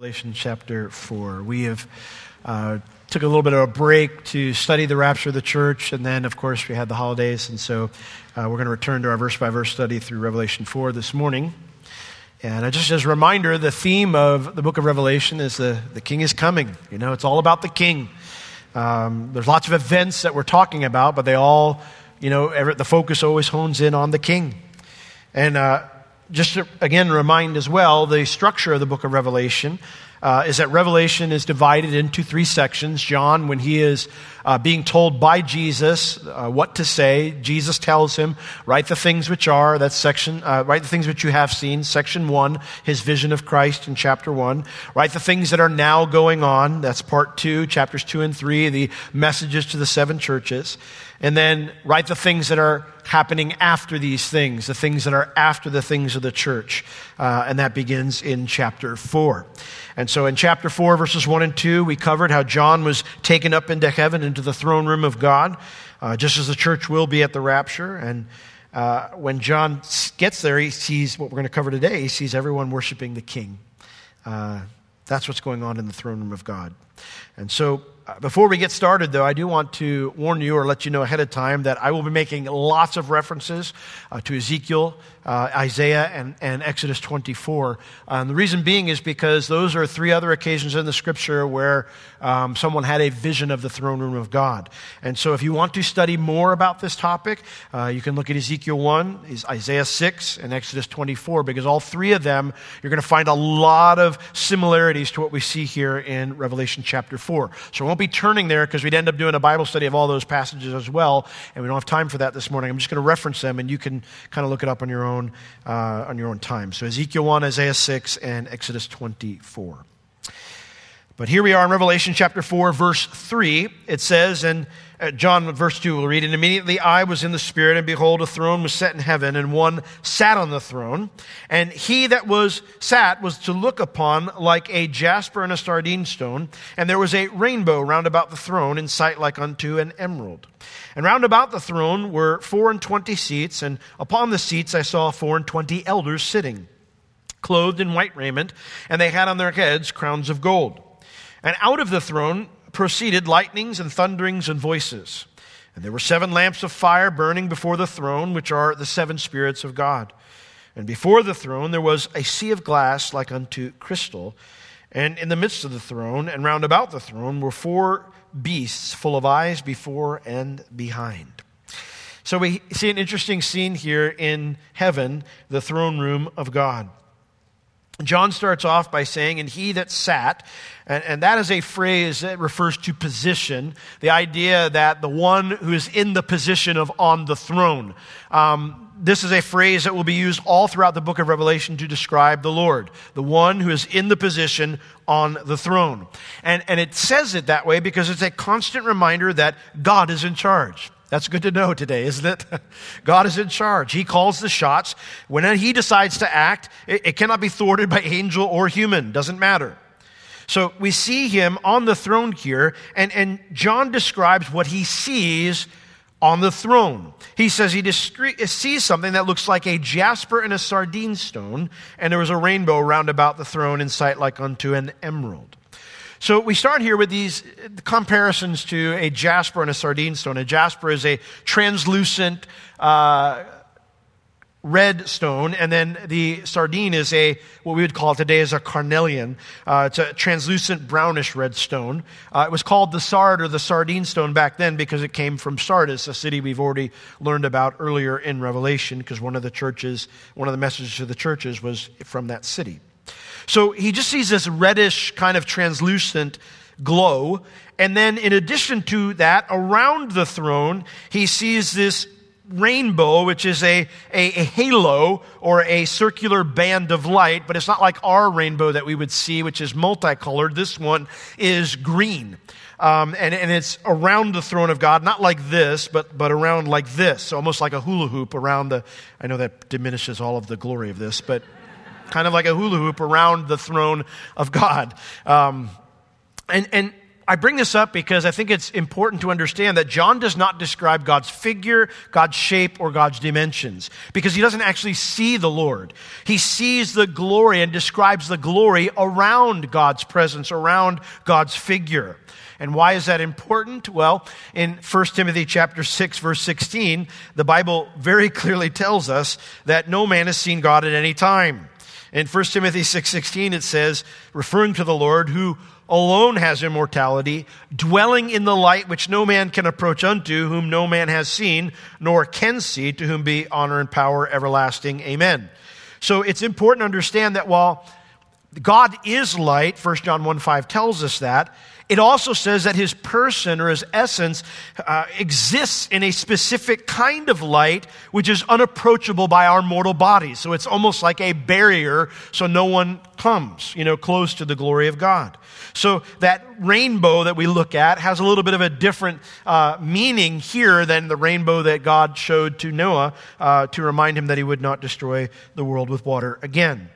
Revelation chapter 4. We have uh, took a little bit of a break to study the rapture of the church, and then, of course, we had the holidays, and so uh, we're going to return to our verse by verse study through Revelation 4 this morning. And just as a reminder, the theme of the book of Revelation is the, the king is coming. You know, it's all about the king. Um, there's lots of events that we're talking about, but they all, you know, every, the focus always hones in on the king. And uh, just to, again remind as well the structure of the book of Revelation uh, is that Revelation is divided into three sections. John, when he is uh, being told by Jesus uh, what to say, Jesus tells him, "Write the things which are." That's section. Uh, write the things which you have seen. Section one, his vision of Christ in chapter one. Write the things that are now going on. That's part two, chapters two and three, the messages to the seven churches, and then write the things that are happening after these things, the things that are after the things of the church. Uh, and that begins in chapter 4. And so in chapter 4, verses 1 and 2, we covered how John was taken up into heaven, into the throne room of God, uh, just as the church will be at the rapture. And uh, when John gets there, he sees what we're going to cover today. He sees everyone worshiping the king. Uh, that's what's going on in the throne room of God. And so before we get started, though, I do want to warn you or let you know ahead of time that I will be making lots of references uh, to Ezekiel, uh, Isaiah, and, and, Exodus 24. Um, the reason being is because those are three other occasions in the scripture where um, someone had a vision of the throne room of God. And so if you want to study more about this topic, uh, you can look at Ezekiel 1, Isaiah 6, and Exodus 24, because all three of them, you're going to find a lot of similarities to what we see here in Revelation chapter 4. So I won't be turning there because we'd end up doing a Bible study of all those passages as well, and we don't have time for that this morning. I'm just going to reference them, and you can kind of look it up on your own own, uh, on your own time. So Ezekiel 1, Isaiah 6, and Exodus 24. But here we are in Revelation chapter 4, verse 3. It says, and uh, John, verse 2, we'll read, And immediately I was in the Spirit, and behold, a throne was set in heaven, and one sat on the throne. And he that was sat was to look upon like a jasper and a sardine stone. And there was a rainbow round about the throne, in sight like unto an emerald. And round about the throne were four and twenty seats, and upon the seats I saw four and twenty elders sitting, clothed in white raiment, and they had on their heads crowns of gold. And out of the throne proceeded lightnings and thunderings and voices. And there were seven lamps of fire burning before the throne, which are the seven spirits of God. And before the throne there was a sea of glass like unto crystal. And in the midst of the throne and round about the throne were four beasts full of eyes before and behind. So we see an interesting scene here in heaven, the throne room of God. John starts off by saying, and he that sat, and, and, that is a phrase that refers to position, the idea that the one who is in the position of on the throne. Um, this is a phrase that will be used all throughout the book of Revelation to describe the Lord, the one who is in the position on the throne. And, and it says it that way because it's a constant reminder that God is in charge. That's good to know today, isn't it? God is in charge. He calls the shots. When he decides to act, it, it, cannot be thwarted by angel or human. Doesn't matter. So we see him on the throne here, and, and John describes what he sees on the throne. He says he discre- sees something that looks like a jasper and a sardine stone, and there was a rainbow round about the throne in sight like unto an emerald. So we start here with these comparisons to a jasper and a sardine stone. A jasper is a translucent uh, red stone, and then the sardine is a what we would call today is a carnelian. Uh, it's a translucent brownish red stone. Uh, it was called the sard or the sardine stone back then because it came from Sardis, a city we've already learned about earlier in Revelation, because one of the churches, one of the messages to the churches was from that city. So he just sees this reddish, kind of translucent glow. And then, in addition to that, around the throne, he sees this rainbow, which is a, a, a, halo or a circular band of light, but it's not like our rainbow that we would see, which is multicolored. This one is green. Um, and, and it's around the throne of God, not like this, but, but around like this, almost like a hula hoop around the. I know that diminishes all of the glory of this, but kind of like a hula hoop around the throne of God. Um, and, and I bring this up because I think it's important to understand that John does not describe God's figure, God's shape, or God's dimensions because he doesn't actually see the Lord. He sees the glory and describes the glory around God's presence, around God's figure. And why is that important? Well, in 1 Timothy chapter 6 verse 16, the Bible very clearly tells us that no man has seen God at any time. In 1 Timothy 6:16 it says, referring to the Lord who alone has immortality, dwelling in the light which no man can approach unto, whom no man has seen, nor can see, to whom be honor and power everlasting. Amen. So it's important to understand that while God is light, 1 John 1 5 tells us that, it also says that his person or his essence uh, exists in a specific kind of light which is unapproachable by our mortal bodies. So it's almost like a barrier so no one comes, you know, close to the glory of God. So that rainbow that we look at has a little bit of a different uh, meaning here than the rainbow that God showed to Noah uh, to remind him that he would not destroy the world with water again.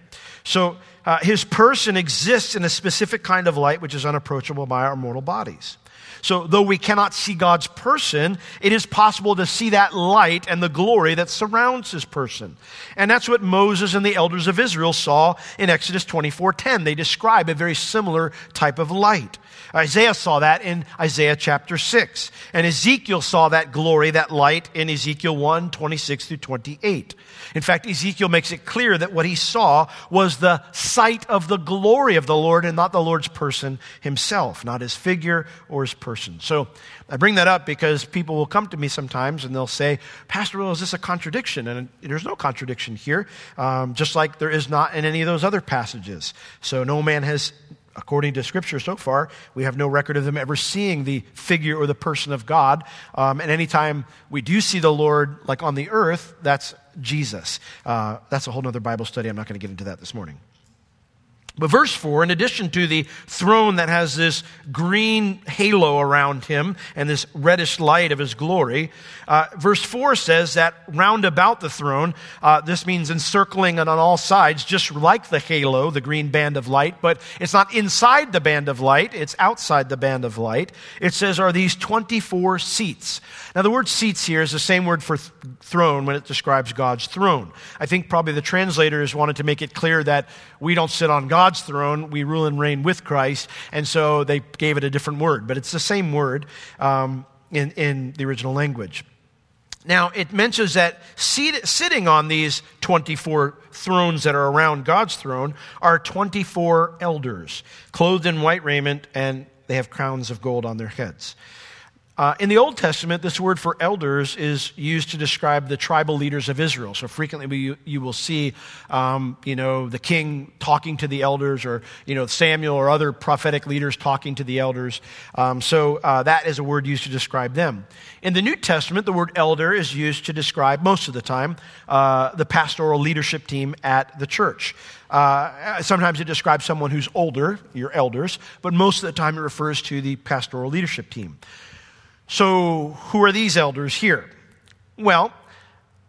So uh, his person exists in a specific kind of light which is unapproachable by our mortal bodies. So, though we cannot see God's person, it is possible to see that light and the glory that surrounds his person. And that's what Moses and the elders of Israel saw in Exodus 24:10. They describe a very similar type of light. Isaiah saw that in Isaiah chapter 6. And Ezekiel saw that glory, that light in Ezekiel 1, 26 through 28. In fact, Ezekiel makes it clear that what he saw was the sight of the glory of the Lord and not the Lord's person himself, not his figure or his person. So I bring that up because people will come to me sometimes and they'll say, Pastor Will, is this a contradiction? And there's no contradiction here, um, just like there is not in any of those other passages. So no man has according to Scripture so far, we have no record of them ever seeing the figure or the person of God. Um, and anytime we do see the Lord, like on the earth, that's Jesus. Uh, that's a whole other Bible study. I'm not going to get into that this morning. But verse 4, in addition to the throne that has this green halo around him and this reddish light of his glory, uh, verse 4 says that round about the throne, uh, this means encircling it on all sides, just like the halo, the green band of light, but it's not inside the band of light, it's outside the band of light. It says, are these 24 seats. Now, the word seats here is the same word for th- throne when it describes God's throne. I think probably the translators wanted to make it clear that we don't sit on God's throne, we rule and reign with Christ, and so they gave it a different word, but it's the same word um, in, in the original language. Now, it mentions that sitting on these 24 thrones that are around God's throne are 24 elders, clothed in white raiment, and they have crowns of gold on their heads. Uh, in the Old Testament, this word for elders is used to describe the tribal leaders of Israel. So frequently we, you will see, um, you know, the king talking to the elders, or you know, Samuel or other prophetic leaders talking to the elders. Um, so uh, that is a word used to describe them. In the New Testament, the word elder is used to describe most of the time uh, the pastoral leadership team at the church. Uh, sometimes it describes someone who's older, your elders, but most of the time it refers to the pastoral leadership team. So, who are these elders here? Well,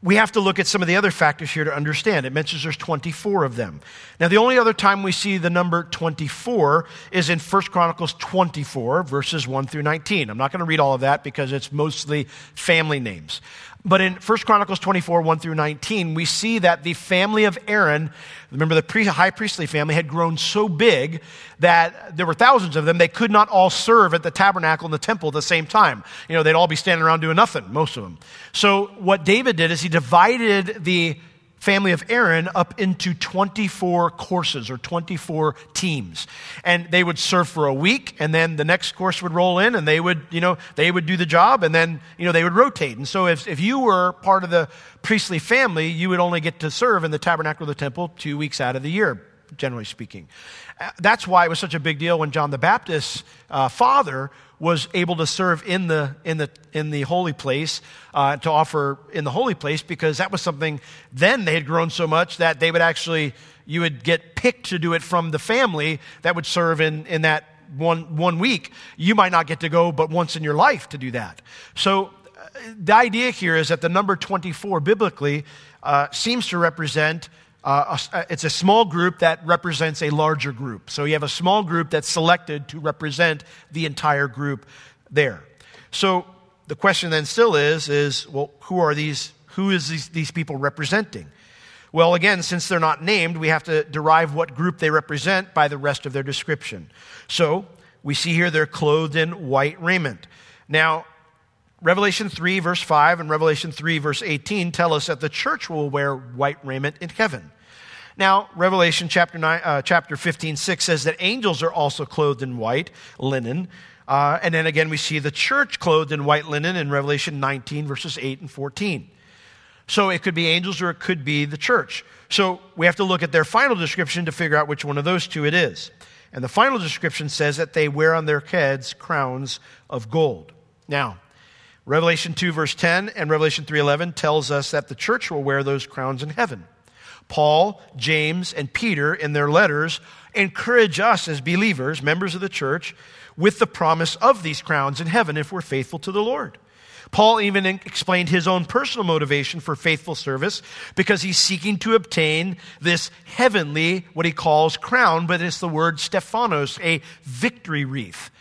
we have to look at some of the other factors here to understand. It mentions there's 24 of them. Now, the only other time we see the number 24 is in 1 Chronicles 24, verses 1 through 19. I'm not going to read all of that because it's mostly family names. But in 1 Chronicles 24, 1 through 19, we see that the family of Aaron, remember the high priestly family, had grown so big that there were thousands of them. They could not all serve at the tabernacle and the temple at the same time. You know, they'd all be standing around doing nothing, most of them. So what David did is he divided the family of Aaron up into 24 courses or 24 teams. And they would serve for a week and then the next course would roll in and they would, you know, they would do the job and then, you know, they would rotate. And so if, if you were part of the priestly family, you would only get to serve in the tabernacle of the temple two weeks out of the year, generally speaking. Uh, that's why it was such a big deal when John the Baptist's uh, father was able to serve in the, in the, in the holy place, uh, to offer in the holy place, because that was something then they had grown so much that they would actually, you would get picked to do it from the family that would serve in, in that one, one week. You might not get to go but once in your life to do that. So uh, the idea here is that the number 24 biblically uh, seems to represent uh, a, it's a small group that represents a larger group. So you have a small group that's selected to represent the entire group there. So the question then still is, is well, who are these, who is these, these people representing? Well, again, since they're not named, we have to derive what group they represent by the rest of their description. So we see here they're clothed in white raiment. Now, Revelation 3, verse 5, and Revelation 3, verse 18 tell us that the church will wear white raiment in heaven. Now, Revelation chapter, 9, uh, chapter 15, 6 says that angels are also clothed in white linen. Uh, and then again, we see the church clothed in white linen in Revelation 19, verses 8 and 14. So it could be angels or it could be the church. So we have to look at their final description to figure out which one of those two it is. And the final description says that they wear on their heads crowns of gold. Now, Revelation 2 verse 10 and Revelation 3:11 tells us that the church will wear those crowns in heaven. Paul, James, and Peter in their letters encourage us as believers, members of the church, with the promise of these crowns in heaven if we're faithful to the Lord. Paul even explained his own personal motivation for faithful service because he's seeking to obtain this heavenly, what he calls crown, but it's the word Stephanos, a victory wreath.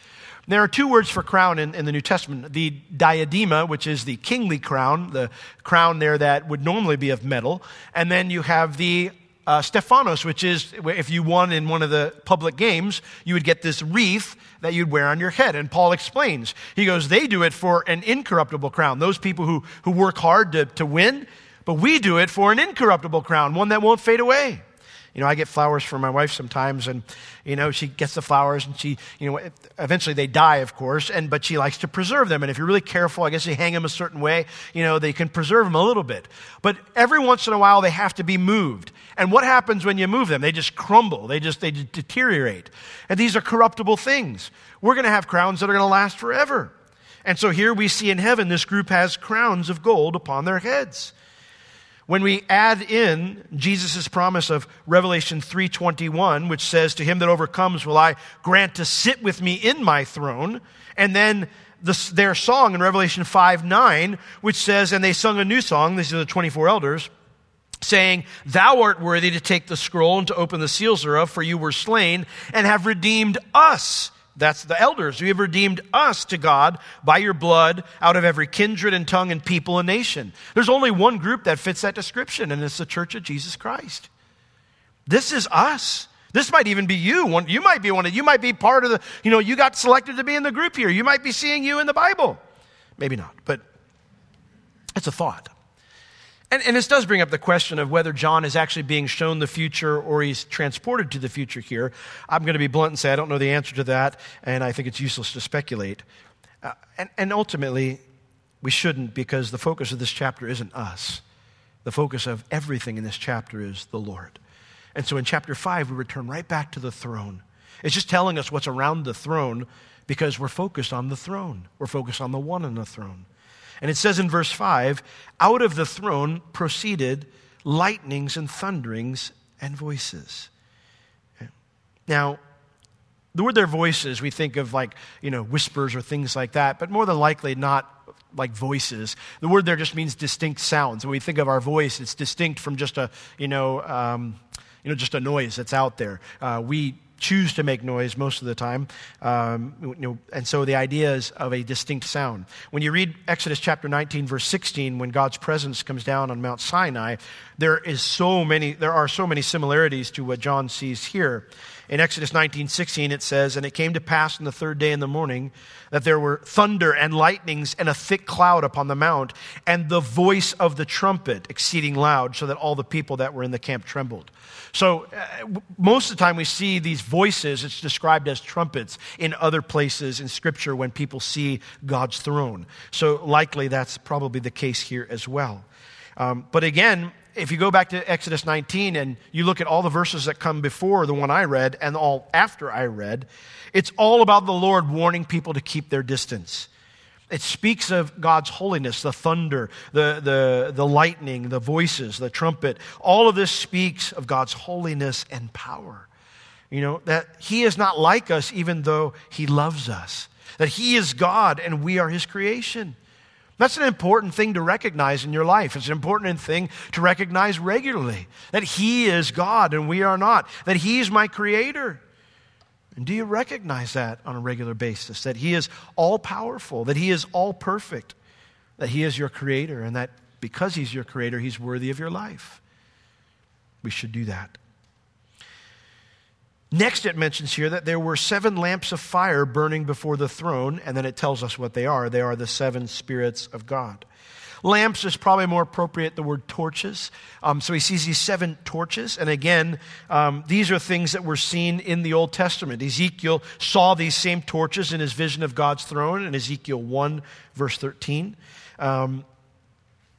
There are two words for crown in, in, the New Testament the diadema, which is the kingly crown, the crown there that would normally be of metal, and then you have the uh, Stephanos, which is if you won in one of the public games, you would get this wreath that you'd wear on your head. And Paul explains. He goes, they do it for an incorruptible crown, those people who, who work hard to, to win, but we do it for an incorruptible crown, one that won't fade away. You know, I get flowers for my wife sometimes, and you know, she gets the flowers, and she, you know, eventually they die, of course, and but she likes to preserve them. And if you're really careful, I guess you hang them a certain way, you know, they can preserve them a little bit. But every once in a while, they have to be moved. And what happens when you move them? They just crumble. They just they deteriorate. And these are corruptible things. We're going to have crowns that are going to last forever. And so here we see in heaven, this group has crowns of gold upon their heads. When we add in Jesus' promise of Revelation 3:21, which says, "To him that overcomes will I grant to sit with me in my throne," and then the, their song in Revelation 5 9, which says, and they sung a new song, these are the 24 elders, saying, Thou art worthy to take the scroll and to open the seals thereof, for you were slain and have redeemed us that's the elders. You have redeemed us to God by your blood out of every kindred and tongue and people and nation. There's only one group that fits that description, and it's the church of Jesus Christ. This is us. This might even be you. You might be one of, you might be part of the, you know, you got selected to be in the group here. You might be seeing you in the Bible. Maybe not, but it's a thought. And, and, this does bring up the question of whether John is actually being shown the future or he's transported to the future here. I'm going to be blunt and say I don't know the answer to that, and I think it's useless to speculate. Uh, and, and ultimately, we shouldn't because the focus of this chapter isn't us. The focus of everything in this chapter is the Lord. And so in chapter 5, we return right back to the throne. It's just telling us what's around the throne because we're focused on the throne. We're focused on the one on the throne. And it says in verse 5 out of the throne proceeded lightnings and thunderings and voices. Now, the word their voices, we think of like, you know, whispers or things like that, but more than likely not like voices. The word there just means distinct sounds. When we think of our voice, it's distinct from just a, you know, um, you know, just a noise that's out there. Uh, we choose to make noise most of the time. Um, you know, and so the idea is of a distinct sound. When you read Exodus chapter 19, verse 16, when God's presence comes down on Mount Sinai, there is so many, there are so many similarities to what John sees here. In Exodus 19, 16, it says, And it came to pass on the third day in the morning that there were thunder and lightnings and a thick cloud upon the mount, and the voice of the trumpet exceeding loud, so that all the people that were in the camp trembled. So, uh, most of the time we see these voices, it's described as trumpets in other places in Scripture when people see God's throne. So, likely that's probably the case here as well. Um, but again, if you go back to Exodus 19 and you look at all the verses that come before the one I read and all after I read, it's all about the Lord warning people to keep their distance. It speaks of God's holiness, the thunder, the, the, the lightning, the voices, the trumpet. All of this speaks of God's holiness and power. You know, that He is not like us even though He loves us, that He is God and we are His creation. That's an important thing to recognize in your life. It's an important thing to recognize regularly that He is God and we are not, that He is my Creator. And do you recognize that on a regular basis? That He is all powerful, that He is all perfect, that He is your Creator, and that because He's your Creator, He's worthy of your life. We should do that. Next, it mentions here that there were seven lamps of fire burning before the throne, and then it tells us what they are. They are the seven spirits of God. Lamps is probably more appropriate, the word torches. Um, so he sees these seven torches. And again, um, these are things that were seen in the Old Testament. Ezekiel saw these same torches in his vision of God's throne in Ezekiel 1, verse 13. Um,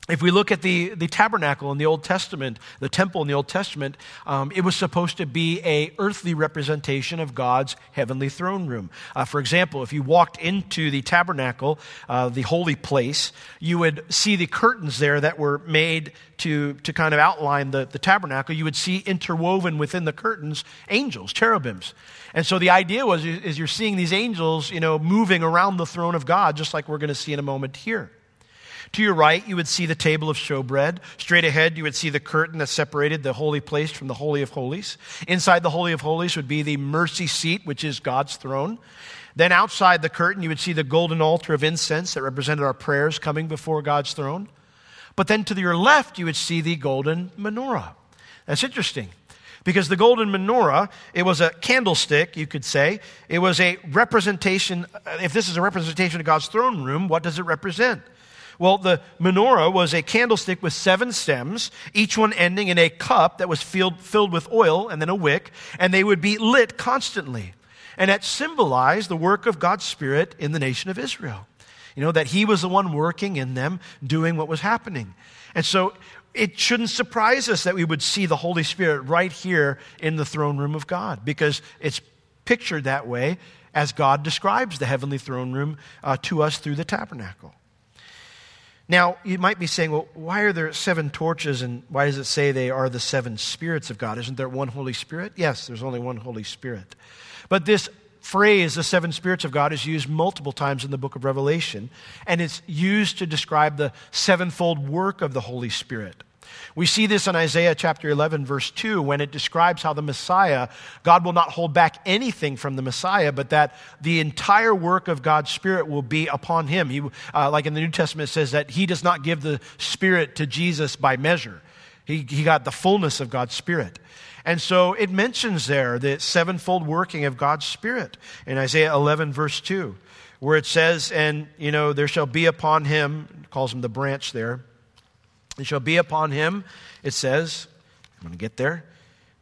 if we look at the, the tabernacle in the Old Testament, the temple in the Old Testament, um, it was supposed to be a earthly representation of God's heavenly throne room. Uh, for example, if you walked into the tabernacle, uh, the holy place, you would see the curtains there that were made to, to kind of outline the, the tabernacle. You would see interwoven within the curtains angels, cherubims. And so the idea was is you're seeing these angels, you know, moving around the throne of God, just like we're going to see in a moment here. To your right, you would see the table of showbread. Straight ahead, you would see the curtain that separated the holy place from the Holy of Holies. Inside the Holy of Holies would be the mercy seat, which is God's throne. Then outside the curtain, you would see the golden altar of incense that represented our prayers coming before God's throne. But then to your left, you would see the golden menorah. That's interesting. Because the golden menorah, it was a candlestick, you could say. It was a representation. If this is a representation of God's throne room, what does it represent? Well, the menorah was a candlestick with seven stems, each one ending in a cup that was filled, filled with oil and then a wick, and they would be lit constantly. And that symbolized the work of God's Spirit in the nation of Israel. You know, that He was the one working in them, doing what was happening. And so it shouldn't surprise us that we would see the Holy Spirit right here in the throne room of God, because it's pictured that way as God describes the heavenly throne room uh, to us through the tabernacle. Now, you might be saying, well, why are there seven torches and why does it say they are the seven spirits of God? Isn't there one Holy Spirit? Yes, there's only one Holy Spirit. But this phrase, the seven spirits of God, is used multiple times in the book of Revelation, and it's used to describe the sevenfold work of the Holy Spirit. We see this in Isaiah chapter 11, verse 2, when it describes how the Messiah, God will not hold back anything from the Messiah, but that the entire work of God's Spirit will be upon him. He, uh, like in the New Testament, it says that he does not give the Spirit to Jesus by measure, he, he got the fullness of God's Spirit. And so it mentions there the sevenfold working of God's Spirit in Isaiah 11, verse 2, where it says, And, you know, there shall be upon him, calls him the branch there, it shall be upon him, it says, I'm going to get there.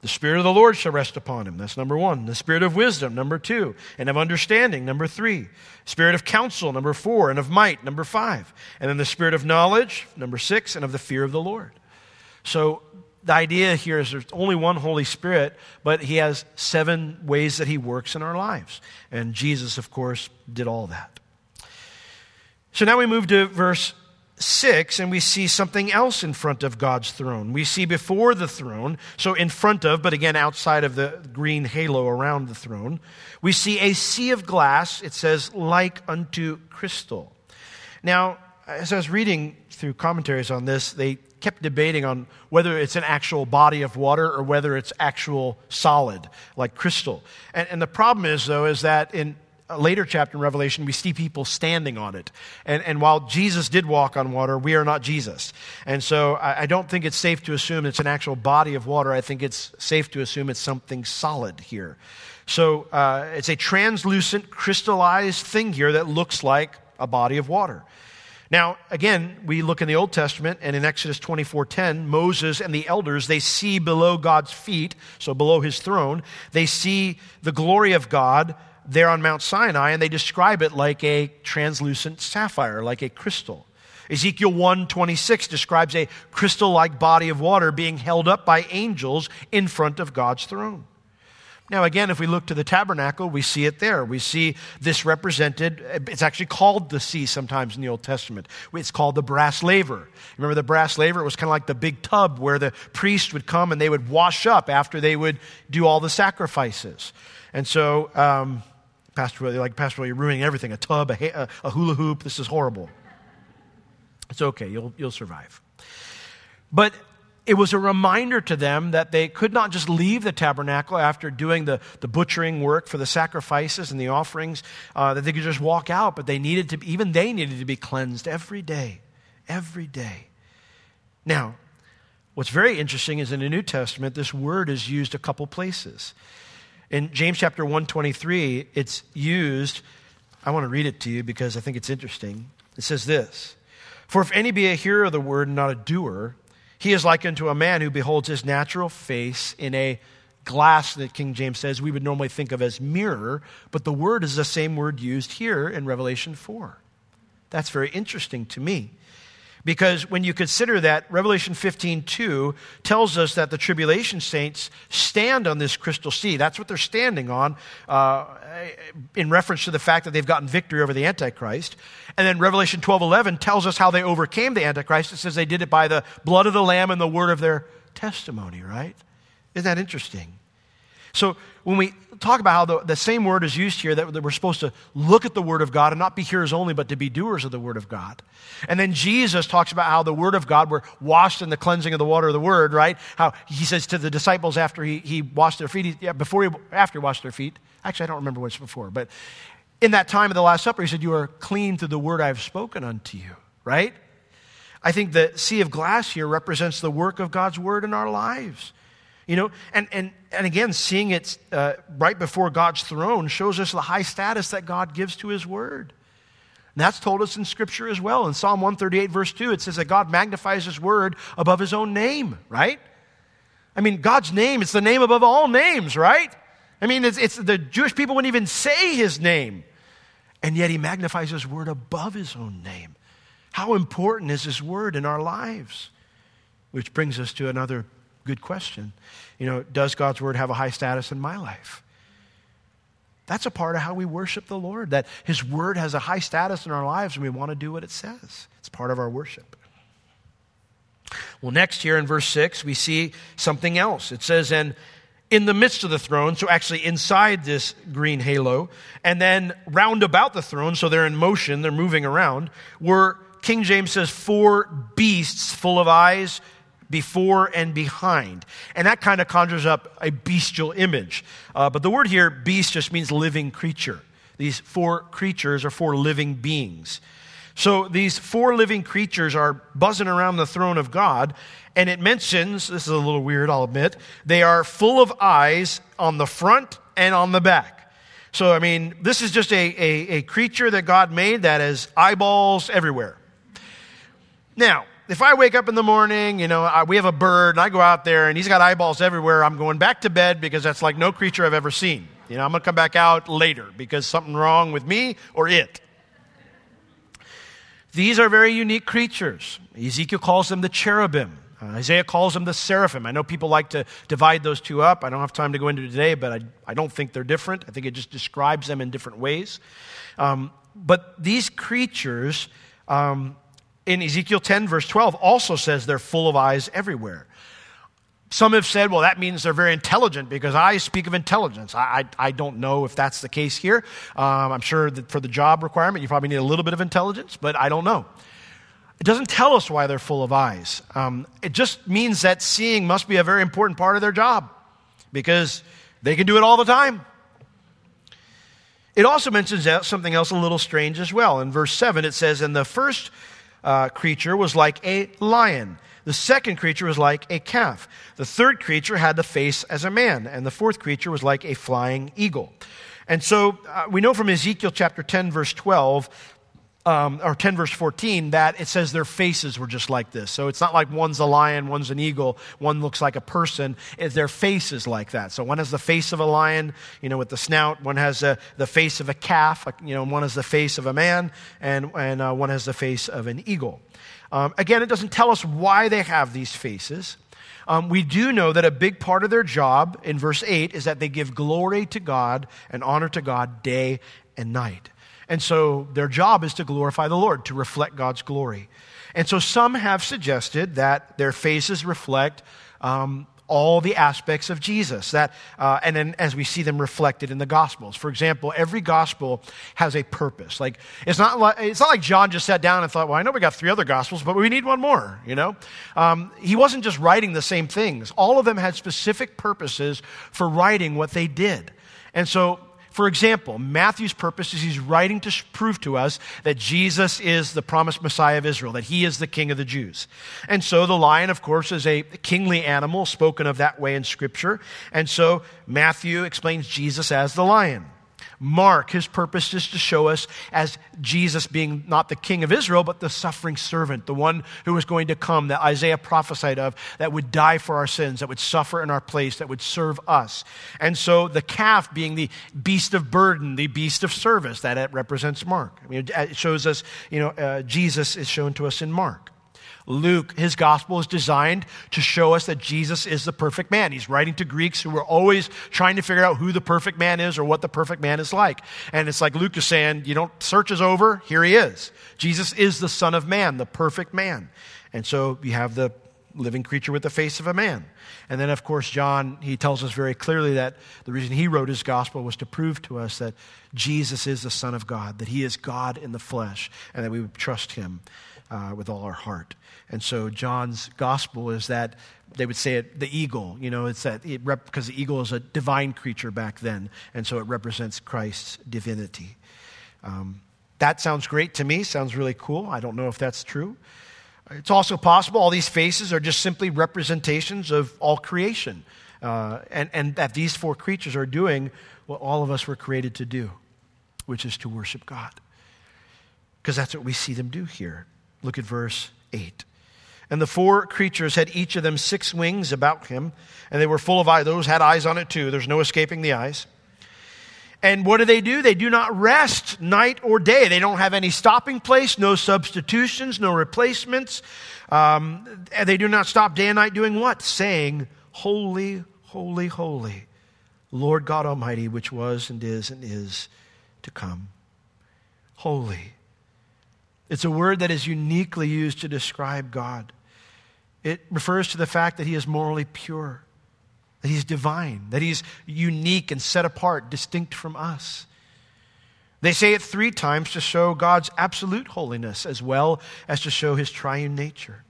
The Spirit of the Lord shall rest upon him. That's number one. The Spirit of wisdom, number two. And of understanding, number three. Spirit of counsel, number four. And of might, number five. And then the Spirit of knowledge, number six. And of the fear of the Lord. So the idea here is there's only one Holy Spirit, but he has seven ways that he works in our lives. And Jesus, of course, did all that. So now we move to verse 6, and we see something else in front of God's throne. We see before the throne, so in front of, but again outside of the green halo around the throne, we see a sea of glass, it says, like unto crystal. Now, as I was reading through commentaries on this, they kept debating on whether it's an actual body of water or whether it's actual solid, like crystal. And, and the problem is, though, is that in later chapter in Revelation, we see people standing on it. And, and while Jesus did walk on water, we are not Jesus. And so I, I don't think it's safe to assume it's an actual body of water. I think it's safe to assume it's something solid here. So uh, it's a translucent, crystallized thing here that looks like a body of water. Now, again, we look in the Old Testament and in Exodus 24:10, Moses and the elders, they see below God's feet, so below his throne, they see the glory of God there on Mount Sinai, and they describe it like a translucent sapphire, like a crystal. Ezekiel 1:26 describes a crystal-like body of water being held up by angels in front of God's throne. Now, again, if we look to the tabernacle, we see it there. We see this represented, it's actually called the sea sometimes in the Old Testament. It's called the brass laver. Remember the brass laver? It was kind of like the big tub where the priest would come and they would wash up after they would do all the sacrifices. And so, um, Pastor Willie, like Pastor Willie, you're ruining everything. A tub, a, a hula hoop. This is horrible. It's okay, you'll, you'll survive. But it was a reminder to them that they could not just leave the tabernacle after doing the, the butchering work for the sacrifices and the offerings, uh, that they could just walk out, but they needed to, even they needed to be cleansed every day, every day. Now, what's very interesting is in the New Testament, this word is used a couple places. In James chapter 123, it's used, I want to read it to you because I think it's interesting. It says this For if any be a hearer of the word and not a doer, he is like unto a man who beholds his natural face in a glass that King James says we would normally think of as mirror, but the word is the same word used here in Revelation 4. That's very interesting to me. Because when you consider that, Revelation 15 2 tells us that the tribulation saints stand on this crystal sea. That's what they're standing on uh, in reference to the fact that they've gotten victory over the Antichrist. And then Revelation 12 11 tells us how they overcame the Antichrist. It says they did it by the blood of the Lamb and the word of their testimony, right? Isn't that interesting? So when we talk about how the, the same word is used here, that, that, we're supposed to look at the Word of God and not be hearers only, but to be doers of the Word of God. And then Jesus talks about how the Word of God, were washed in the cleansing of the water of the Word, right? How he says to the disciples after he, he washed their feet, he, yeah, before he, after he washed their feet, actually, I don't remember what's before, but in that time of the Last Supper, he said, You are clean through the Word I have spoken unto you, right? I think the sea of glass here represents the work of God's Word in our lives. You know, and, and, and again, seeing it uh, right before God's throne shows us the high status that God gives to His Word. And that's told us in Scripture as well. In Psalm 138, verse 2, it says that God magnifies His Word above His own name, right? I mean, God's name, it's the name above all names, right? I mean, it's, it's the Jewish people wouldn't even say His name. And yet He magnifies His Word above His own name. How important is His Word in our lives? Which brings us to another Good question. You know, does God's word have a high status in my life? That's a part of how we worship the Lord, that His word has a high status in our lives and we want to do what it says. It's part of our worship. Well, next here in verse 6, we see something else. It says, And in the midst of the throne, so actually inside this green halo, and then round about the throne, so they're in motion, they're moving around, were, King James says, four beasts full of eyes before and behind. And that kind of conjures up a bestial image. Uh, but the word here, beast, just means living creature. These four creatures are four living beings. So these four living creatures are buzzing around the throne of God, and it mentions this is a little weird, I'll admit they are full of eyes on the front and on the back. So, I mean, this is just a, a, a creature that God made that has eyeballs everywhere. Now, if I wake up in the morning, you know, I, we have a bird, and I go out there and he's got eyeballs everywhere, I'm going back to bed because that's like no creature I've ever seen. You know, I'm going to come back out later because something wrong with me or it. These are very unique creatures. Ezekiel calls them the cherubim. Uh, Isaiah calls them the seraphim. I know people like to divide those two up. I don't have time to go into today, but I, I don't think they're different. I think it just describes them in different ways. Um, but these creatures um, in Ezekiel 10, verse 12, also says they're full of eyes everywhere. Some have said, well, that means they're very intelligent because eyes speak of intelligence. I, I, I don't know if that's the case here. Um, I'm sure that for the job requirement, you probably need a little bit of intelligence, but I don't know. It doesn't tell us why they're full of eyes. Um, it just means that seeing must be a very important part of their job because they can do it all the time. It also mentions something else a little strange as well. In verse 7, it says, And the first uh, creature was like a lion. The second creature was like a calf. The third creature had the face as a man. And the fourth creature was like a flying eagle. And so uh, we know from Ezekiel chapter 10, verse 12, um, or 10 verse 14 that it says their faces were just like this. So it's not like one's a lion one's an eagle one looks like a person. It's their faces like that. So one has the face of a lion you know with the snout. One has uh, the face of a calf you know one has the face of a man and, and uh, one has the face of an eagle. Um, again it doesn't tell us why they have these faces. Um, we do know that a big part of their job in verse 8 is that they give glory to God and honor to God day and night. And so their job is to glorify the Lord, to reflect God's glory. And so some have suggested that their faces reflect um, all the aspects of Jesus. That, uh, and then as we see them reflected in the Gospels. For example, every Gospel has a purpose. Like, it's not like, it's not like John just sat down and thought, well, I know we got three other Gospels, but we need one more, you know? Um, he wasn't just writing the same things. All of them had specific purposes for writing what they did. And so for example, Matthew's purpose is he's writing to prove to us that Jesus is the promised Messiah of Israel, that he is the king of the Jews. And so the lion, of course, is a kingly animal spoken of that way in Scripture. And so Matthew explains Jesus as the lion. Mark, his purpose is to show us as Jesus being not the king of Israel, but the suffering servant, the one who was going to come that Isaiah prophesied of, that would die for our sins, that would suffer in our place, that would serve us. And so the calf being the beast of burden, the beast of service, that it represents Mark. I mean, it shows us, you know, uh, Jesus is shown to us in Mark. Luke, his gospel is designed to show us that Jesus is the perfect man. He's writing to Greeks who are always trying to figure out who the perfect man is or what the perfect man is like. And it's like Luke is saying, you don't, search is over, here he is. Jesus is the Son of Man, the perfect man. And so you have the living creature with the face of a man. And then, of course, John, he tells us very clearly that the reason he wrote his gospel was to prove to us that Jesus is the Son of God, that he is God in the flesh, and that we would trust him uh, with all our heart. And so John's gospel is that they would say it the eagle, you know, it's that it because the eagle is a divine creature back then, and so it represents Christ's divinity. Um, that sounds great to me, sounds really cool. I don't know if that's true. It's also possible all these faces are just simply representations of all creation, uh, and, and that these four creatures are doing what all of us were created to do, which is to worship God. Because that's what we see them do here. Look at verse 8. And the four creatures had each of them six wings about him, and they were full of eyes. Those had eyes on it too. There's no escaping the eyes. And what do they do? They do not rest night or day. They don't have any stopping place, no substitutions, no replacements. Um, and they do not stop day and night doing what? Saying, Holy, holy, holy, Lord God Almighty, which was and is and is to come. Holy. It's a word that is uniquely used to describe God. It refers to the fact that he is morally pure, that he's divine, that he's unique and set apart, distinct from us. They say it three times to show God's absolute holiness as well as to show his triune nature.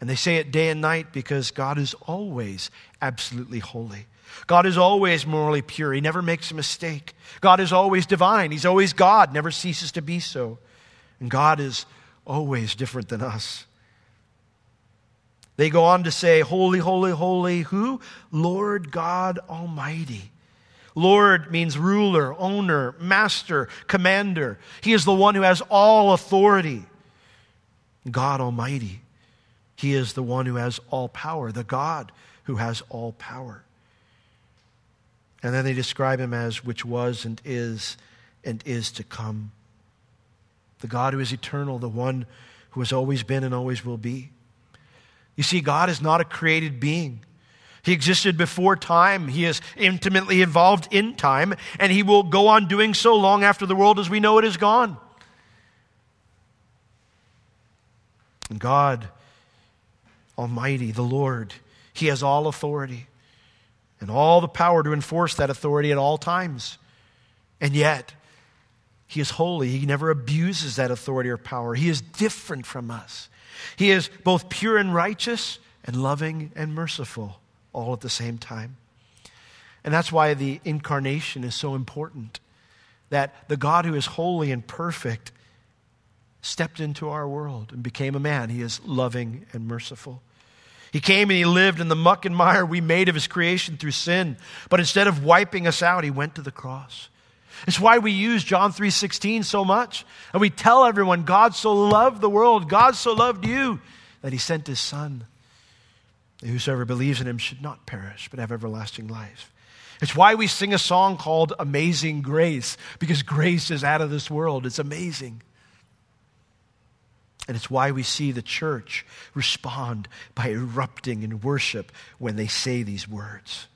And they say it day and night because God is always absolutely holy. God is always morally pure. He never makes a mistake. God is always divine. He's always God, never ceases to be so. And God is always different than us. They go on to say, Holy, holy, holy, who? Lord God Almighty. Lord means ruler, owner, master, commander. He is the one who has all authority. God Almighty. He is the one who has all power, the God who has all power. And then they describe him as which was and is and is to come the God who is eternal, the one who has always been and always will be. You see, God is not a created being. He existed before time. He is intimately involved in time, and He will go on doing so long after the world as we know it is gone. And God Almighty, the Lord, He has all authority and all the power to enforce that authority at all times. And yet, he is holy. He never abuses that authority or power. He is different from us. He is both pure and righteous and loving and merciful all at the same time. And that's why the incarnation is so important. That the God who is holy and perfect stepped into our world and became a man. He is loving and merciful. He came and he lived in the muck and mire we made of his creation through sin. But instead of wiping us out, he went to the cross. It's why we use John 3:16 so much. And we tell everyone God so loved the world, God so loved you that he sent his son. Whosoever believes in him should not perish but have everlasting life. It's why we sing a song called Amazing Grace because grace is out of this world. It's amazing. And it's why we see the church respond by erupting in worship when they say these words.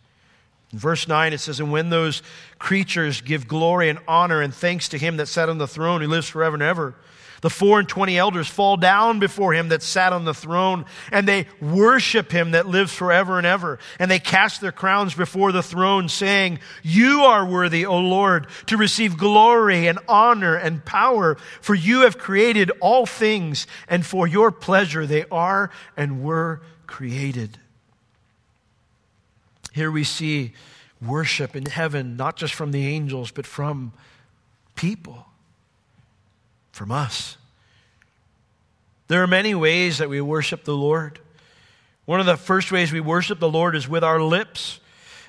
Verse 9, it says, And when those creatures give glory and honor and thanks to him that sat on the throne who lives forever and ever, The four and twenty elders fall down before him that sat on the throne, and they worship him that lives forever and ever. And they cast their crowns before the throne, saying, You are worthy, O Lord, to receive glory and honor and power, for you have created all things, and for your pleasure they are and were created. Here we see worship in heaven, not just from the angels, but from people from us. There are many ways that we worship the Lord. One of the first ways we worship the Lord is with our lips.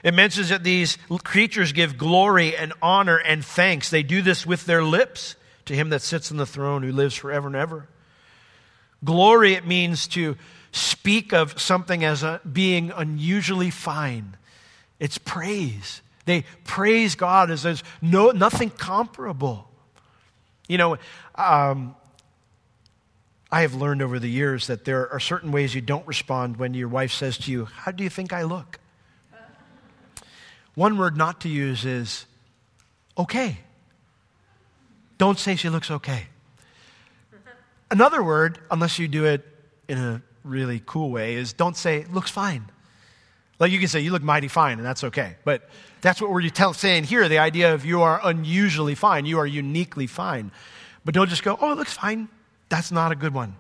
It mentions that these creatures give glory and honor and thanks. They do this with their lips to him that sits on the throne who lives forever and ever. Glory, it means to speak of something as a, being unusually fine. It's praise. They praise God as there's no, nothing comparable. You know, um, I have learned over the years that there are certain ways you don't respond when your wife says to you, How do you think I look? One word not to use is okay. Don't say she looks okay. Another word, unless you do it in a really cool way, is don't say it looks fine. Like you can say you look mighty fine, and that's okay. But that's what we're tell, saying here the idea of you are unusually fine, you are uniquely fine. But don't just go, oh, it looks fine. That's not a good one.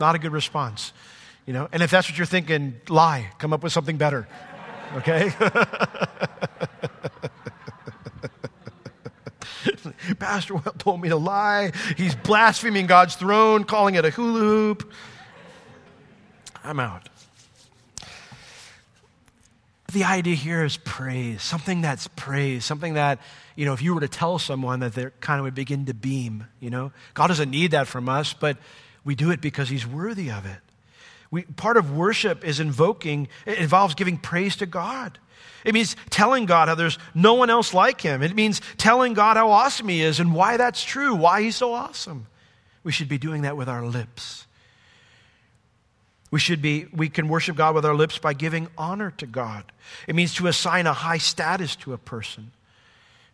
Not a good response. You know, and if that's what you're thinking, lie. Come up with something better. Okay? Pastor Will told me to lie. He's blaspheming God's throne, calling it a hula hoop. I'm out. The idea here is praise, something that's praise, something that you know, if you were to tell someone that they kind of would begin to beam, you know. God doesn't need that from us, but we do it because He's worthy of it. We, part of worship is invoking, it involves giving praise to God. It means telling God how there's no one else like Him. It means telling God how awesome He is and why that's true, why He's so awesome. We should be doing that with our lips. We should be, we can worship God with our lips by giving honor to God. It means to assign a high status to a person.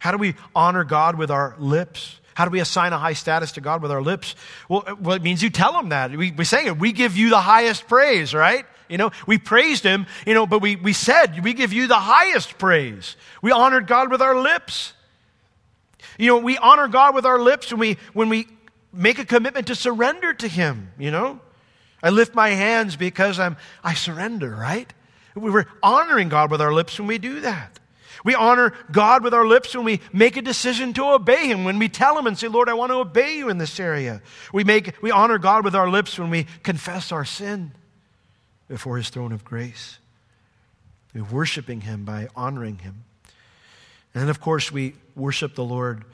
How do we honor God with our lips? How do we assign a high status to God with our lips? Well, uh, well it means you tell him that. We, we say it. We give you the highest praise, right? You know, we praised him, you know, but we, we said we give you the highest praise. We honored God with our lips. You know, we honor God with our lips when we, when we make a commitment to surrender to him, you know. I lift my hands because I'm, I surrender, right? We were honoring God with our lips when we do that. We honor God with our lips when we make a decision to obey Him, when we tell Him and say, Lord, I want to obey you in this area. We, make, we honor God with our lips when we confess our sin before His throne of grace. We're worshiping Him by honoring Him. And then, of course, we worship the Lord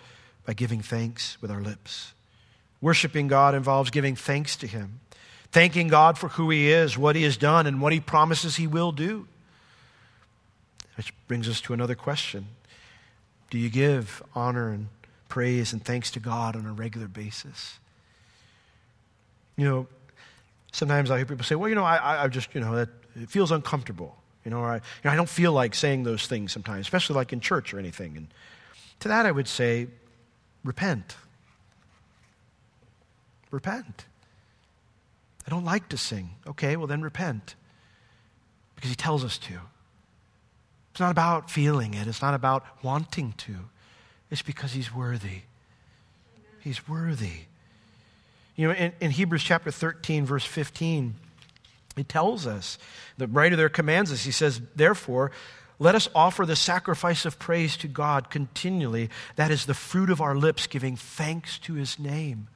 by giving thanks with our lips. Worshiping God involves giving thanks to Him, thanking God for who He is, what He has done, and what He promises He will do. Which brings us to another question Do you give honor and praise and thanks to God on a regular basis? You know, sometimes I hear people say, well, you know, I, I just, you know, that it feels uncomfortable. You know, or I, you know, I don't feel like saying those things sometimes, especially like in church or anything. And to that, I would say, repent. Repent. Don't like to sing. Okay, well, then repent. Because he tells us to. It's not about feeling it, it's not about wanting to. It's because He's worthy. He's worthy. You know, in, in Hebrews chapter 13, verse 15, it tells us, the writer there commands us, he says, Therefore, let us offer the sacrifice of praise to God continually. That is the fruit of our lips, giving thanks to his name.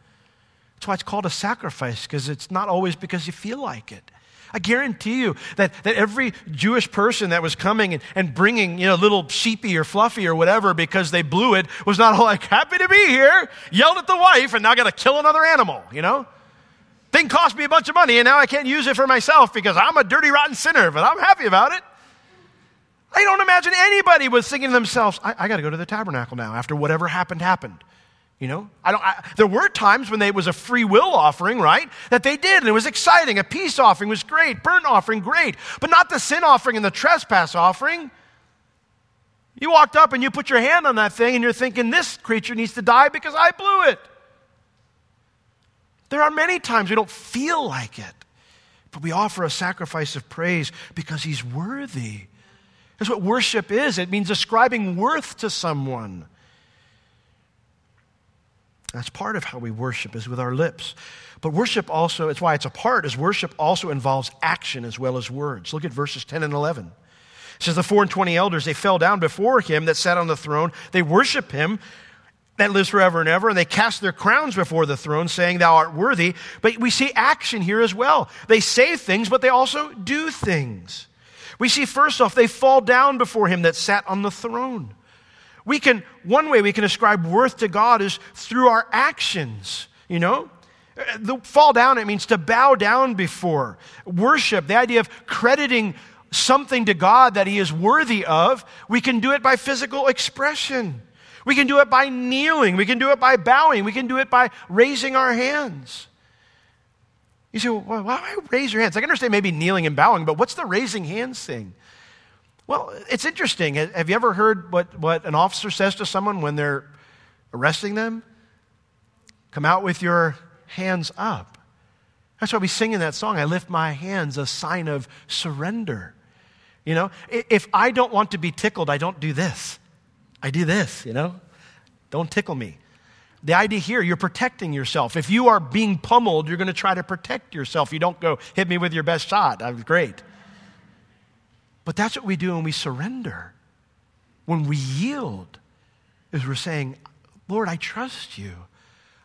That's why it's called a sacrifice, because it's not always because you feel like it. I guarantee you that, that every Jewish person that was coming and, and bringing, you know, little sheepy or fluffy or whatever because they blew it was not all like, happy to be here, yelled at the wife, and now got to kill another animal, you know? Thing cost me a bunch of money, and now I can't use it for myself because I'm a dirty, rotten sinner, but I'm happy about it. I don't imagine anybody was thinking to themselves, I, I got to go to the tabernacle now after whatever happened, happened. You know, I don't, I, there were times when they was a free will offering, right? That they did, and it was exciting. A peace offering was great, burnt offering great, but not the sin offering and the trespass offering. You walked up and you put your hand on that thing, and you're thinking, this creature needs to die because I blew it. There are many times we don't feel like it, but we offer a sacrifice of praise because He's worthy. That's what worship is it means ascribing worth to someone. That's part of how we worship, is with our lips. But worship also, it's why it's a part, is worship also involves action as well as words. Look at verses 10 and 11. It says, The four and twenty elders, they fell down before him that sat on the throne. They worship him that lives forever and ever, and they cast their crowns before the throne, saying, Thou art worthy. But we see action here as well. They say things, but they also do things. We see first off, they fall down before him that sat on the throne. We can, one way we can ascribe worth to God is through our actions, you know? The fall down, it means to bow down before. Worship, the idea of crediting something to God that He is worthy of, we can do it by physical expression. We can do it by kneeling. We can do it by bowing. We can do it by raising our hands. You say, well, why raise your hands? I can understand maybe kneeling and bowing, but what's the raising hands thing? Well, it's interesting. Have you ever heard what, what an officer says to someone when they're arresting them? Come out with your hands up. That's why we sing in that song, I lift my hands, a sign of surrender. You know, if I don't want to be tickled, I don't do this. I do this, you know? Don't tickle me. The idea here, you're protecting yourself. If you are being pummeled, you're going to try to protect yourself. You don't go, hit me with your best shot. I'm great. But that's what we do when we surrender. When we yield, is we're saying, Lord, I trust you.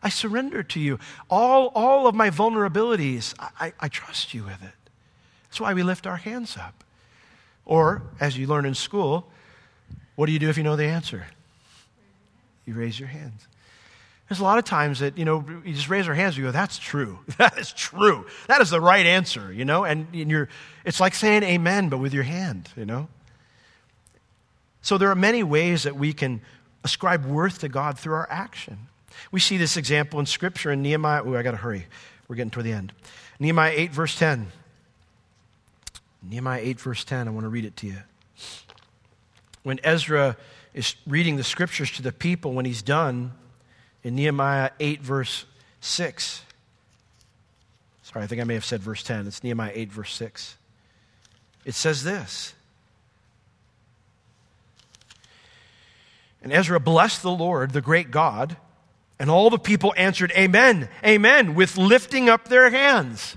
I surrender to you. All, all of my vulnerabilities, I, I trust you with it. That's why we lift our hands up. Or, as you learn in school, what do you do if you know the answer? You raise your hands. There's a lot of times that, you know, you just raise our hands, and you go, that's true. That is true. That is the right answer, you know? And, and you're, it's like saying amen, but with your hand, you know? So there are many ways that we can ascribe worth to God through our action. We see this example in Scripture in Nehemiah. Oh, I got to hurry. We're getting toward the end. Nehemiah 8, verse 10. Nehemiah 8, verse 10. I want to read it to you. When Ezra is reading the Scriptures to the people, when he's done, in Nehemiah 8, verse 6. Sorry, I think I may have said verse 10. It's Nehemiah 8, verse 6. It says this And Ezra blessed the Lord, the great God, and all the people answered, Amen, Amen, with lifting up their hands.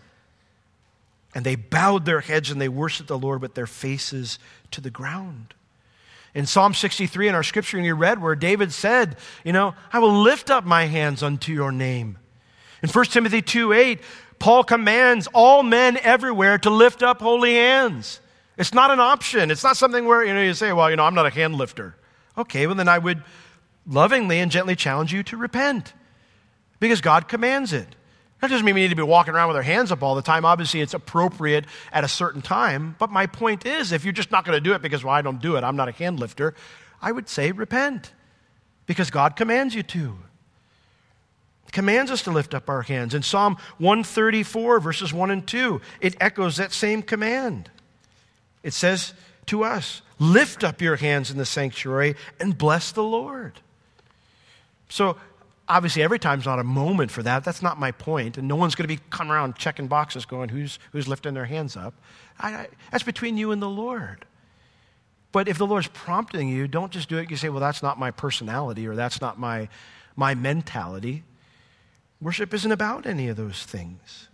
And they bowed their heads and they worshiped the Lord with their faces to the ground. In Psalm 63 in our scripture you read, where David said, You know, I will lift up my hands unto your name. In 1 Timothy 2 8, Paul commands all men everywhere to lift up holy hands. It's not an option. It's not something where you know you say, Well, you know, I'm not a hand lifter. Okay, well, then I would lovingly and gently challenge you to repent because God commands it. That doesn't mean we need to be walking around with our hands up all the time. Obviously, it's appropriate at a certain time. But my point is, if you're just not going to do it because, well, I don't do it, I'm not a hand lifter, I would say repent because God commands you to. Commands us to lift up our hands. In Psalm 134, verses 1 and 2, it echoes that same command. It says to us, Lift up your hands in the sanctuary and bless the Lord. So, obviously, every time's not a moment for that. That's not my point. And no one's going to be coming around checking boxes going, who's, who's lifting their hands up? I, I, that's between you and the Lord. But if the Lord's prompting you, don't just do it. You say, well, that's not my personality or that's not my, my mentality. Worship isn't about any of those things.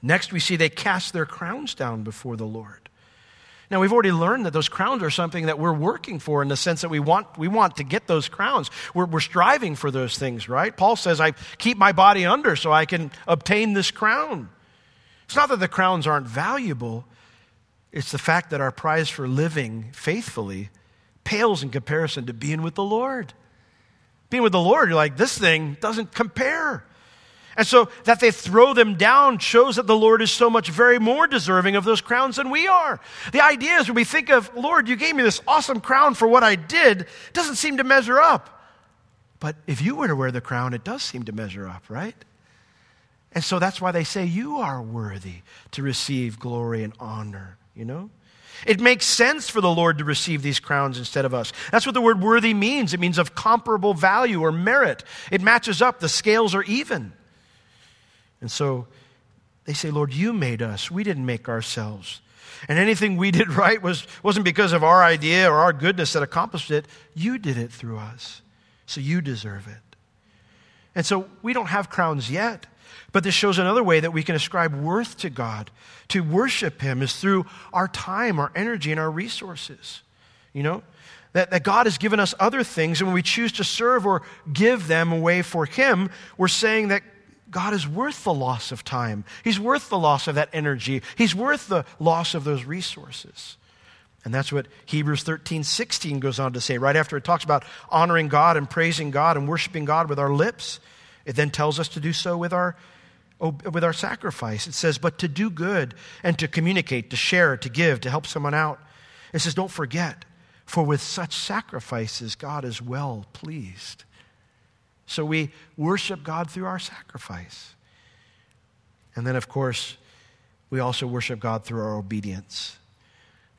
Next, we see they cast their crowns down before the Lord. Now, we've already learned that those crowns are something that we're working for in the sense that we want, we want to get those crowns. We're, we're striving for those things, right? Paul says, I keep my body under so I can obtain this crown. It's not that the crowns aren't valuable, it's the fact that our prize for living faithfully pales in comparison to being with the Lord. Being with the Lord, you're like, this thing doesn't compare. And so that they throw them down shows that the Lord is so much very more deserving of those crowns than we are. The idea is when we think of, Lord, you gave me this awesome crown for what I did, doesn't seem to measure up. But if you were to wear the crown, it does seem to measure up, right? And so that's why they say you are worthy to receive glory and honor, you know? It makes sense for the Lord to receive these crowns instead of us. That's what the word worthy means. It means of comparable value or merit. It matches up, the scales are even. And so they say, Lord, you made us. We didn't make ourselves. And anything we did right was, wasn't because of our idea or our goodness that accomplished it. You did it through us. So you deserve it. And so we don't have crowns yet. But this shows another way that we can ascribe worth to God. To worship Him is through our time, our energy, and our resources. You know? That, that God has given us other things, and when we choose to serve or give them away for Him, we're saying that God is worth the loss of time. He's worth the loss of that energy. He's worth the loss of those resources. And that's what Hebrews 13, 16 goes on to say. Right after it talks about honoring God and praising God and worshiping God with our lips, it then tells us to do so with our with our sacrifice. It says, but to do good and to communicate, to share, to give, to help someone out. It says, don't forget, for with such sacrifices, God is well pleased. So we worship God through our sacrifice. And then, of course, we also worship God through our obedience.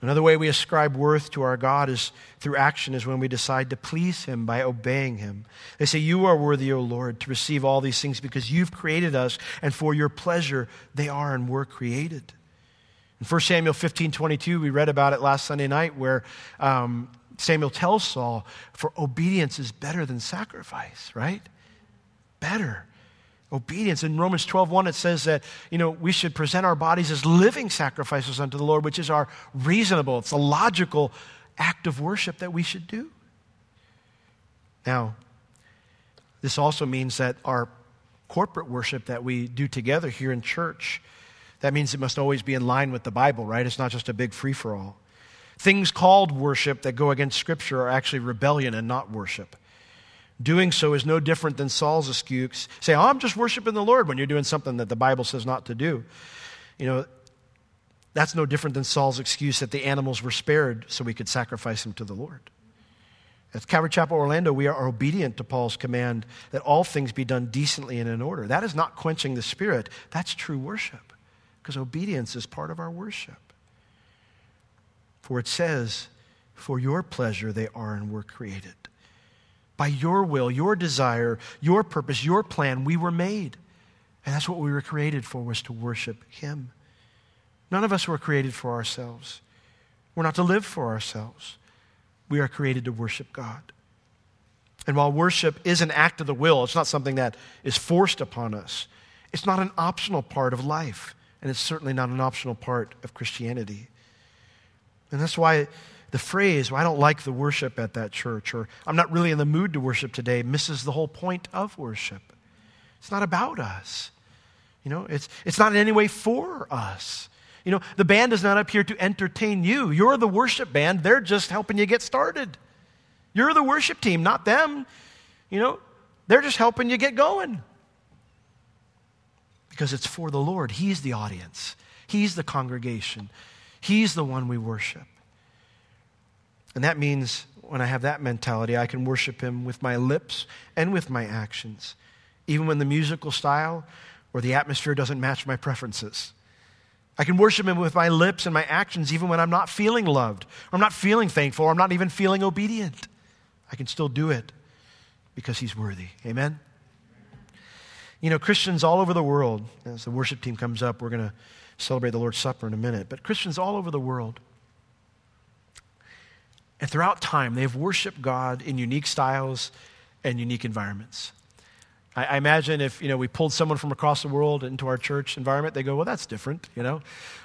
Another way we ascribe worth to our God is through action, is when we decide to please Him by obeying Him. They say, You are worthy, O Lord, to receive all these things because you've created us, and for your pleasure they are and were created. In 1 Samuel 15 22, we read about it last Sunday night where um, Samuel tells Saul, For obedience is better than sacrifice, right? Better obedience. In Romans 12:1 it says that, you know, we should present our bodies as living sacrifices unto the Lord, which is our reasonable, it's a logical act of worship that we should do. Now, this also means that our corporate worship that we do together here in church, that means it must always be in line with the Bible, right? It's not just a big free for all. Things called worship that go against Scripture are actually rebellion and not worship. Doing so is no different than Saul's excuse. Say, oh, I'm just worshiping the Lord when you're doing something that the Bible says not to do. You know, that's no different than Saul's excuse that the animals were spared so we could sacrifice them to the Lord. At Calvary Chapel, Orlando, we are obedient to Paul's command that all things be done decently and in order. That is not quenching the spirit, that's true worship, because obedience is part of our worship. For it says, For your pleasure they are and were created. By your will, your desire, your purpose, your plan, we were made. And that's what we were created for, was to worship Him. None of us were created for ourselves. We're not to live for ourselves. We are created to worship God. And while worship is an act of the will, it's not something that is forced upon us. It's not an optional part of life, and it's certainly not an optional part of Christianity. And that's why the phrase, well, I don't like the worship at that church, or I'm not really in the mood to worship today, misses the whole point of worship. It's not about us. You know, it's, it's not in any way for us. You know, the band is not up here to entertain you. You're the worship band. They're just helping you get started. You're the worship team, not them. You know, they're just helping you get going. Because it's for the Lord. He's the audience, He's the congregation, He's the one we worship. And that means when I have that mentality, I can worship Him with my lips and with my actions, even when the musical style or the atmosphere doesn't match my preferences. I can worship Him with my lips and my actions, even when I'm not feeling loved, or I'm not feeling thankful, or I'm not even feeling obedient. I can still do it because He's worthy. Amen? You know, Christians all over the world, as the worship team comes up, we're going to celebrate the Lord's Supper in a minute, but Christians all over the world and throughout time, they've worshiped God in unique styles and unique environments. I, I, imagine if you know we pulled someone from across the world into our church environment, they go, "Well, that's different," you know.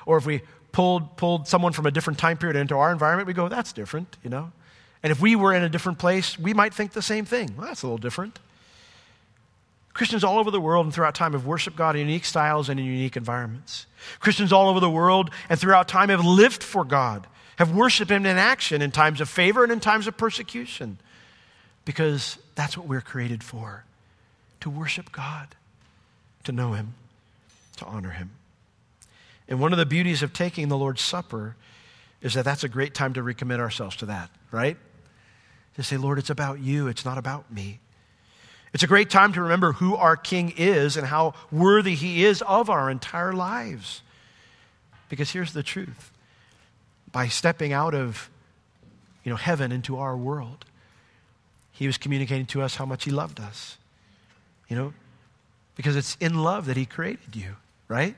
Or if we pulled pulled someone from a different time period into our environment, we go, "That's different," you know. And if we were in a different place, we might think the same thing. Well, that's a little different. Christians all over the world and throughout time have worshiped God in unique styles and in unique environments. Christians all over the world and throughout time have lived for God have worshiped Him in action in times of favor and in times of persecution. Because that's what we're created for to worship God, to know Him, to honor Him. And one of the beauties of taking the Lord's Supper is that that's a great time to recommit ourselves to that, right? To say, Lord, it's about you, it's not about me. It's a great time to remember who our King is and how worthy He is of our entire lives. Because here's the truth by stepping out of you know, heaven into our world. He was communicating to us how much He loved us. You know, because it's in love that He created you, right?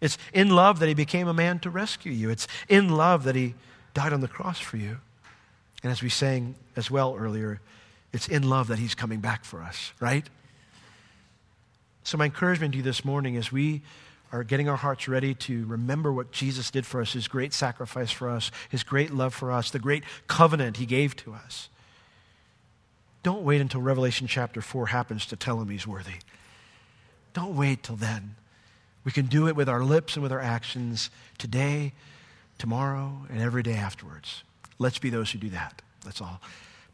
It's in love that He became a man to rescue you. It's in love that He died on the cross for you. And as we sang as well earlier, it's in love that He's coming back for us, right? So, my encouragement to you this morning is we are getting our hearts ready to remember what Jesus did for us, his great sacrifice for us, his great love for us, the great covenant he gave to us. Don't wait until Revelation chapter 4 happens to tell him he's worthy. Don't wait till then. We can do it with our lips and with our actions today, tomorrow, and every day afterwards. Let's be those who do that. Let's all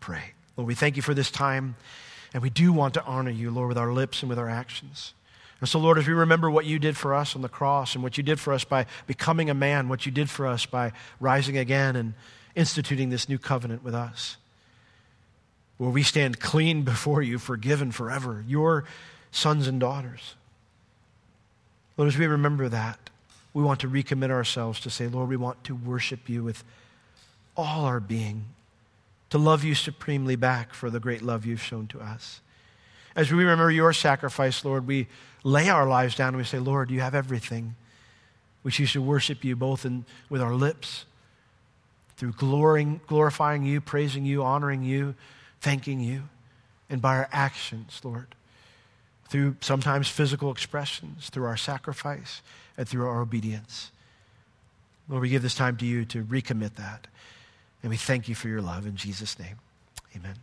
pray. Lord, we thank you for this time, and we do want to honor you, Lord, with our lips and with our actions. And so, Lord, as we remember what you did for us on the cross and what you did for us by becoming a man, what you did for us by rising again and instituting this new covenant with us, where we stand clean before you, forgiven forever, your sons and daughters. Lord, as we remember that, we want to recommit ourselves to say, Lord, we want to worship you with all our being, to love you supremely back for the great love you've shown to us. As we remember your sacrifice, Lord, we lay our lives down and we say, Lord, you have everything. We choose to worship you both in, with our lips, through glorying, glorifying you, praising you, honoring you, thanking you, and by our actions, Lord, through sometimes physical expressions, through our sacrifice, and through our obedience. Lord, we give this time to you to recommit that. And we thank you for your love in Jesus' name. Amen.